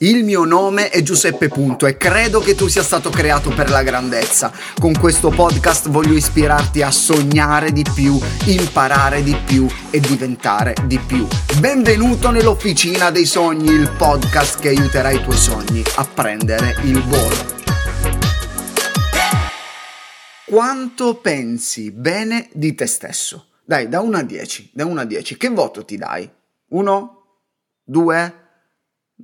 Il mio nome è Giuseppe Punto e credo che tu sia stato creato per la grandezza. Con questo podcast voglio ispirarti a sognare di più, imparare di più e diventare di più. Benvenuto nell'Officina dei Sogni, il podcast che aiuterà i tuoi sogni a prendere il volo. Quanto pensi bene di te stesso? Dai, da 1 a 10, da 1 a 10, che voto ti dai? 1? 2?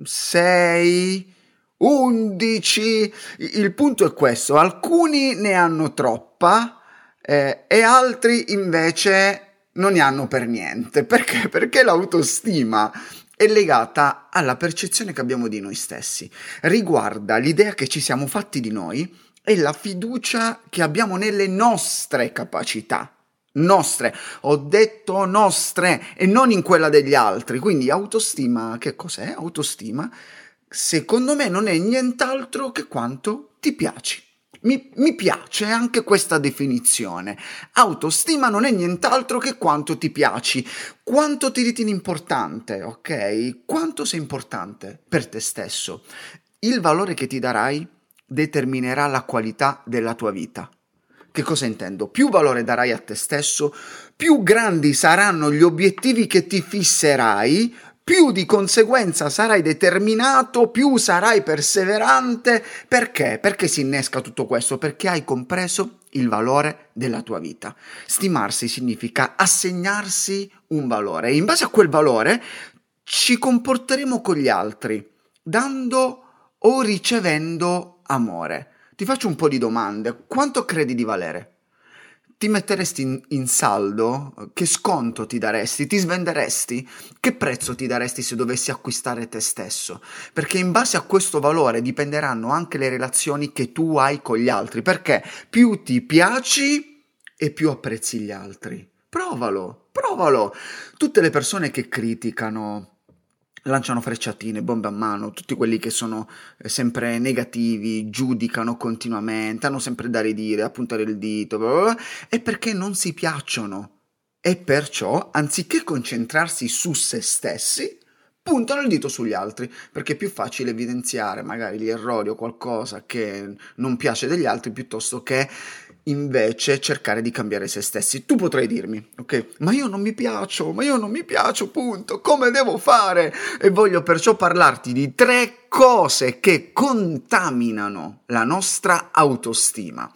6, 11. Il punto è questo, alcuni ne hanno troppa eh, e altri invece non ne hanno per niente. Perché? Perché l'autostima è legata alla percezione che abbiamo di noi stessi, riguarda l'idea che ci siamo fatti di noi e la fiducia che abbiamo nelle nostre capacità nostre, ho detto nostre e non in quella degli altri. Quindi autostima, che cos'è? Autostima, secondo me non è nient'altro che quanto ti piaci. Mi, mi, piace anche questa definizione. Autostima non è nient'altro che quanto ti piaci, quanto ti ritieni importante, ok? Quanto sei importante per te stesso. Il valore che ti darai determinerà la qualità della tua vita. Che cosa intendo? Più valore darai a te stesso, più grandi saranno gli obiettivi che ti fisserai, più di conseguenza sarai determinato, più sarai perseverante. Perché? Perché si innesca tutto questo? Perché hai compreso il valore della tua vita. Stimarsi significa assegnarsi un valore e in base a quel valore ci comporteremo con gli altri, dando o ricevendo amore. Ti faccio un po' di domande. Quanto credi di valere? Ti metteresti in, in, saldo? Che sconto ti daresti? Ti svenderesti? Che prezzo ti daresti se dovessi acquistare te stesso? Perché in base a questo valore dipenderanno anche le relazioni che tu hai con gli altri. Perché più ti piaci e più apprezzi gli altri. Provalo, provalo. Tutte le persone che criticano, lanciano frecciatine, bombe a mano, tutti quelli che sono eh, sempre negativi, giudicano continuamente, hanno sempre da ridire, a puntare il dito, bla bla bla, è perché non si piacciono. E perciò, anziché concentrarsi su se stessi, puntano il dito sugli altri, perché è più facile evidenziare magari gli errori o qualcosa che non piace degli altri piuttosto che invece cercare di cambiare se stessi. Tu potrai dirmi, ok, ma io non mi piaccio, ma io non mi piaccio, punto, come devo fare? E voglio perciò parlarti di tre cose che contaminano la nostra autostima.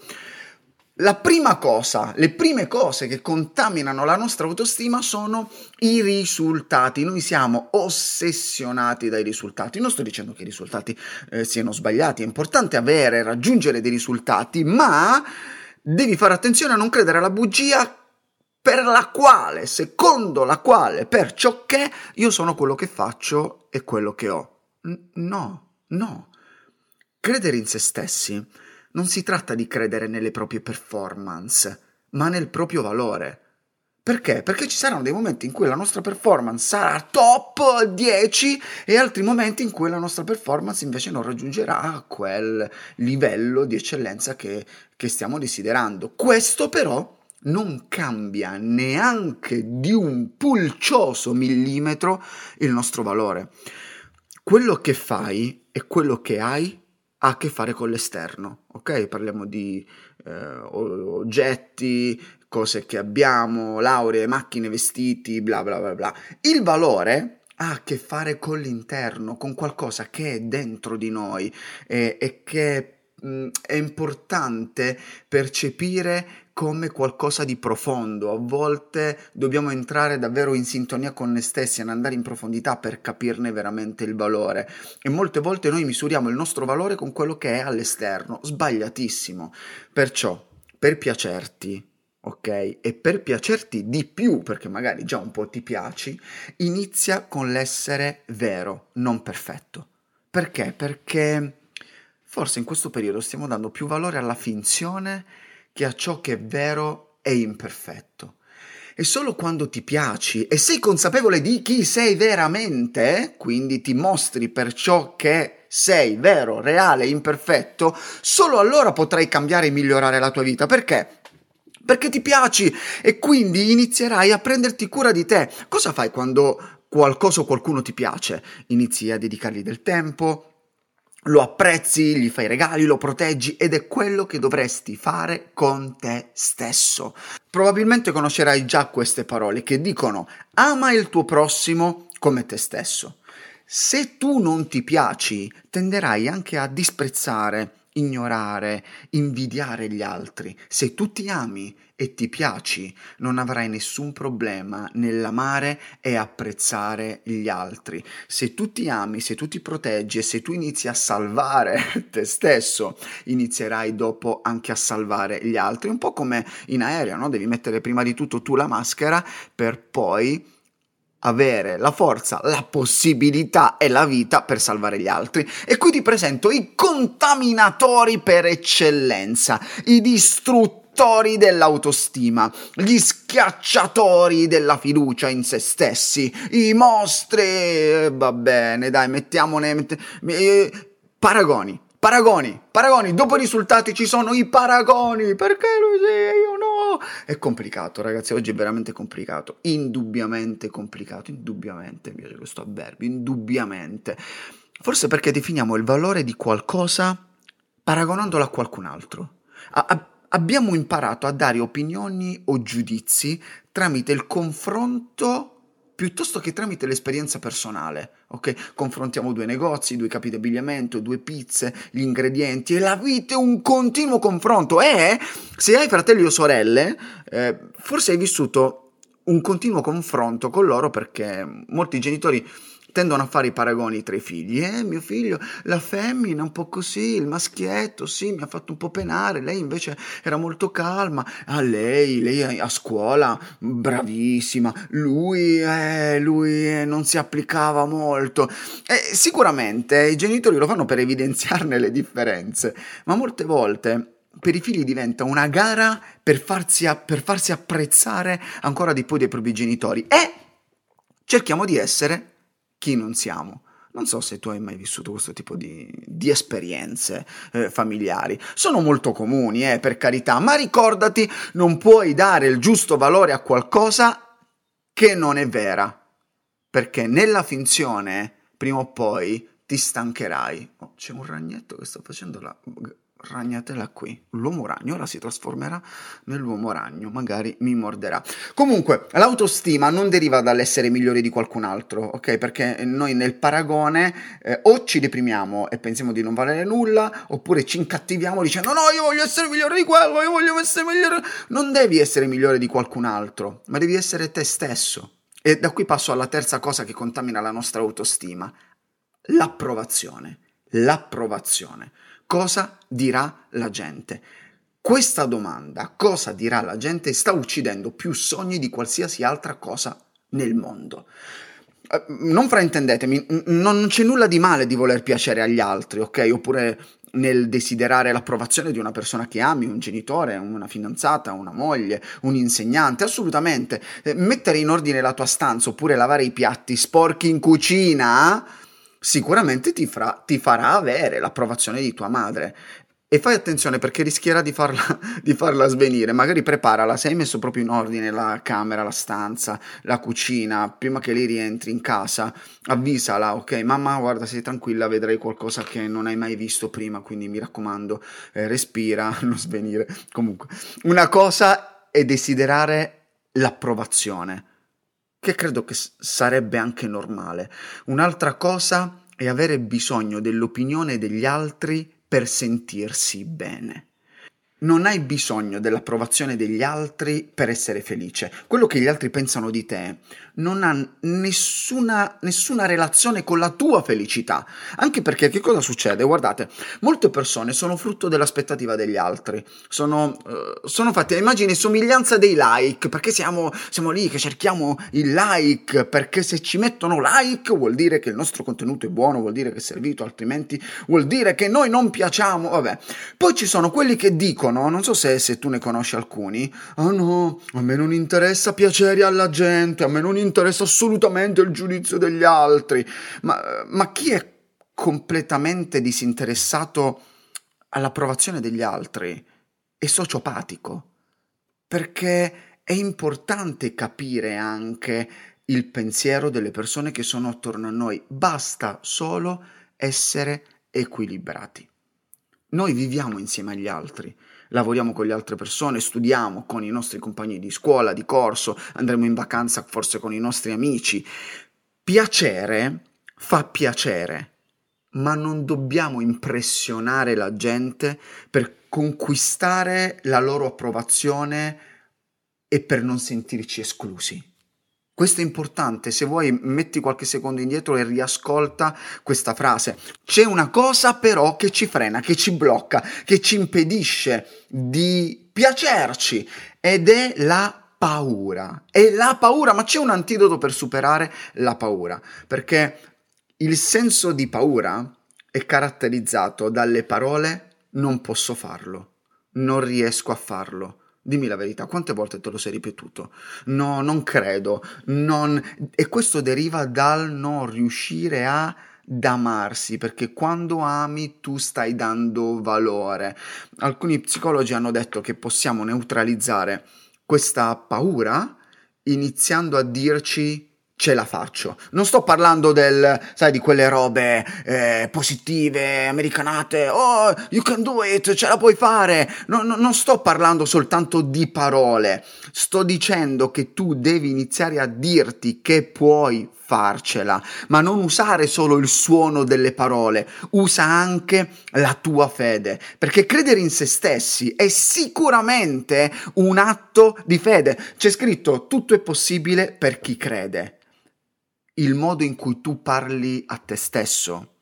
La prima cosa, le prime cose che contaminano la nostra autostima sono i risultati. Noi siamo ossessionati dai risultati. Non sto dicendo che i risultati eh, siano sbagliati, è importante avere, raggiungere dei risultati, ma devi fare attenzione a non credere alla bugia per la quale, secondo la quale, per ciò che io sono quello che faccio e quello che ho. No, no. Credere in se stessi non si tratta di credere nelle proprie performance, ma nel proprio valore. Perché? Perché ci saranno dei momenti in cui la nostra performance sarà top 10 e altri momenti in cui la nostra performance invece non raggiungerà quel livello di eccellenza che, che stiamo desiderando. Questo però non cambia neanche di un pulcioso millimetro il nostro valore. Quello che fai e quello che hai ha a che fare con l'esterno, ok? Parliamo di eh, oggetti, cose che abbiamo, lauree, macchine, vestiti, bla bla bla bla. Il valore ha a che fare con l'interno, con qualcosa che è dentro di noi e, e che mh, mm, è importante percepire come qualcosa di profondo. A volte dobbiamo entrare davvero in sintonia con noi stessi, ad andare in profondità per capirne veramente il valore. E molte volte noi misuriamo il nostro valore con quello che è all'esterno, sbagliatissimo. Perciò, per piacerti, ok? E per piacerti di più, perché magari già un po' ti piaci, inizia con l'essere vero, non perfetto. Perché? Perché forse in questo periodo stiamo dando più valore alla finzione che a ciò che è vero e imperfetto. E solo quando ti piaci e sei consapevole di chi sei veramente, quindi ti mostri per ciò che sei vero, reale, imperfetto, solo allora potrai cambiare e migliorare la tua vita. Perché? perché ti piaci e quindi inizierai a prenderti cura di te. Cosa fai quando qualcosa o qualcuno ti piace, inizi a dedicargli del tempo, lo apprezzi, gli fai regali, lo proteggi ed è quello che dovresti fare con te stesso. Probabilmente conoscerai già queste parole che dicono ama il tuo prossimo come te stesso. Se tu non ti piaci, tenderai anche a disprezzare, ignorare, invidiare gli altri. Se tu ti ami e ti piaci, non avrai nessun problema nell'amare e apprezzare gli altri. Se tu ti ami, se tu ti proteggi e se tu inizi a salvare te stesso, inizierai dopo anche a salvare gli altri. Un po' come in aereo, no? Devi mettere prima di tutto tu la maschera per poi avere la forza, la possibilità e la vita per salvare gli altri. E qui ti presento i contaminatori per eccellenza, i distruttori dell'autostima, gli schiacciatori della fiducia in se stessi, i mostri, eh, va bene, dai, mettiamone, mette, eh, paragoni, Paragoni, paragoni, dopo i risultati ci sono i paragoni, perché lui sì e io no? È complicato ragazzi, oggi è veramente complicato, indubbiamente complicato, indubbiamente, mi piace questo avverbio, indubbiamente. Forse perché definiamo il valore di qualcosa paragonandolo a qualcun altro. A- a- abbiamo imparato a dare opinioni o giudizi tramite il confronto piuttosto che tramite l'esperienza personale, ok? Confrontiamo due negozi, due capi di abbigliamento, due pizze, gli ingredienti e la vita è un continuo confronto e se hai fratelli o sorelle, eh, forse hai vissuto un continuo confronto con loro perché molti genitori tendono a fare i paragoni tra i figli. Eh, mio figlio, la femmina un po' così, il maschietto, sì, mi ha fatto un po' penare, lei invece era molto calma. Ah, lei, lei a scuola, bravissima. Lui, eh, lui eh, non si applicava molto. Eh, sicuramente i genitori lo fanno per evidenziarne le differenze, ma molte volte per i figli diventa una gara per farsi, a, per farsi apprezzare ancora di più dei propri genitori e cerchiamo di essere chi non siamo. Non so se tu hai mai vissuto questo tipo di, di esperienze eh, familiari. Sono molto comuni, eh, per carità, ma ricordati, non puoi dare il giusto valore a qualcosa che non è vera. Perché nella finzione, prima o poi, ti stancherai. Oh, c'è un ragnetto che sta facendo la ragnatela qui. L'uomo ragno ora si trasformerà nell'uomo ragno, magari mi morderà. Comunque, l'autostima non deriva dall'essere migliori di qualcun altro, ok? Perché noi nel paragone eh, o ci deprimiamo e pensiamo di non valere nulla, oppure ci incattiviamo dicendo no, io voglio essere migliore di quello, io voglio essere migliore. Non devi essere migliore di qualcun altro, ma devi essere te stesso. E da qui passo alla terza cosa che contamina la nostra autostima, l'approvazione. L'approvazione cosa dirà la gente? Questa domanda, cosa dirà la gente, sta uccidendo più sogni di qualsiasi altra cosa nel mondo. Eh, non fraintendetemi, non c'è nulla di male di voler piacere agli altri, ok? Oppure nel desiderare l'approvazione di una persona che ami, un genitore, una fidanzata, una moglie, un insegnante, assolutamente. Eh, mettere in ordine la tua stanza oppure lavare i piatti sporchi in cucina sicuramente ti, fra, ti farà avere l'approvazione di tua madre. E fai attenzione perché rischierà di farla, di farla, svenire. Magari preparala, se hai messo proprio in ordine la camera, la stanza, la cucina, prima che lei rientri in casa, avvisala, ok? Mamma, guarda, sei tranquilla, vedrai qualcosa che non hai mai visto prima, quindi mi raccomando, eh, respira, non svenire. Comunque, una cosa è desiderare l'approvazione che credo che sarebbe anche normale. Un'altra cosa è avere bisogno dell'opinione degli altri per sentirsi bene. Non hai bisogno dell'approvazione degli altri per essere felice. Quello che gli altri pensano di te non ha nessuna, nessuna relazione con la tua felicità. Anche perché che cosa succede? Guardate, molte persone sono frutto dell'aspettativa degli altri, sono, uh, sono fatte a immagine e somiglianza dei like, perché siamo, siamo lì che cerchiamo il like, perché se ci mettono like vuol dire che il nostro contenuto è buono, vuol dire che è servito, altrimenti vuol dire che noi non piacciamo, vabbè. Poi ci sono quelli che dicono, non so se, se tu ne conosci alcuni, ah oh no, a me non interessa piacere alla gente, a me non interessa assolutamente il giudizio degli altri. Ma, ma chi è completamente disinteressato all'approvazione degli altri è sociopatico. Perché è importante capire anche il pensiero delle persone che sono attorno a noi. Basta solo essere equilibrati. Noi viviamo insieme agli altri, lavoriamo con le altre persone, studiamo con i nostri compagni di scuola, di corso, andremo in vacanza forse con i nostri amici. Piacere fa piacere, ma non dobbiamo impressionare la gente per conquistare la loro approvazione e per non sentirci esclusi. Questo è importante, se vuoi metti qualche secondo indietro e riascolta questa frase. C'è una cosa però che ci frena, che ci blocca, che ci impedisce di piacerci ed è la paura. È la paura, ma c'è un antidoto per superare la paura, perché il senso di paura è caratterizzato dalle parole non posso farlo, non riesco a farlo Dimmi la verità, quante volte te lo sei ripetuto? No, non credo, non... E questo deriva dal non riuscire a amarsi, perché quando ami tu stai dando valore. Alcuni psicologi hanno detto che possiamo neutralizzare questa paura iniziando a dirci ce la faccio. Non sto parlando del, sai, di quelle robe eh, positive, americanate, oh, you can do it, ce la puoi fare. No, no, non sto parlando soltanto di parole, sto dicendo che tu devi iniziare a dirti che puoi farcela, ma non usare solo il suono delle parole, usa anche la tua fede, perché credere in se stessi è sicuramente un atto di fede. C'è scritto tutto è possibile per chi crede il modo in cui tu parli a te stesso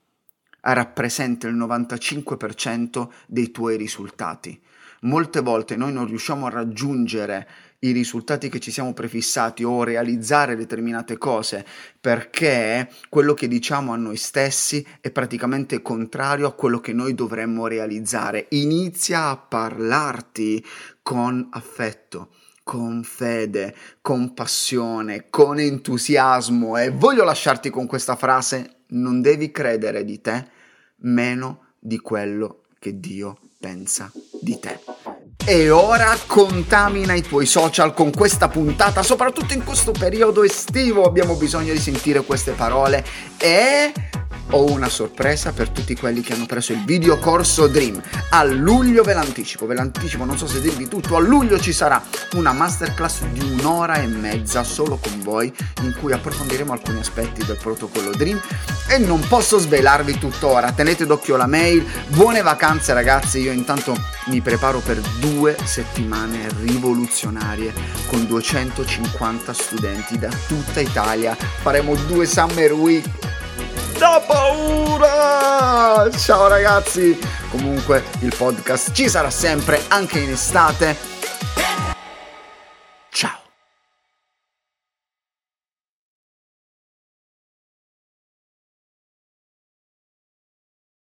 rappresenta il 95% dei tuoi risultati. Molte volte noi non riusciamo a raggiungere i risultati che ci siamo prefissati o realizzare determinate cose perché quello che diciamo a noi stessi è praticamente contrario a quello che noi dovremmo realizzare. Inizia a parlarti con affetto con fede, con passione, con entusiasmo. E voglio lasciarti con questa frase, non devi credere di te meno di quello che Dio pensa di te. E ora contamina i tuoi social con questa puntata, soprattutto in questo periodo estivo. Abbiamo bisogno di sentire queste parole. E ho una sorpresa per tutti quelli che hanno preso il video corso Dream. A luglio ve l'anticipo, ve l'anticipo, non so se dirvi tutto, a luglio ci sarà una masterclass di un'ora e mezza solo con voi in cui approfondiremo alcuni aspetti del protocollo Dream. E non posso svelarvi tuttora, tenete d'occhio la mail, buone vacanze ragazzi, io intanto mi preparo per due settimane rivoluzionarie con 250 studenti da tutta Italia, faremo due summer week da paura! Ciao ragazzi! Comunque il podcast ci sarà sempre anche in estate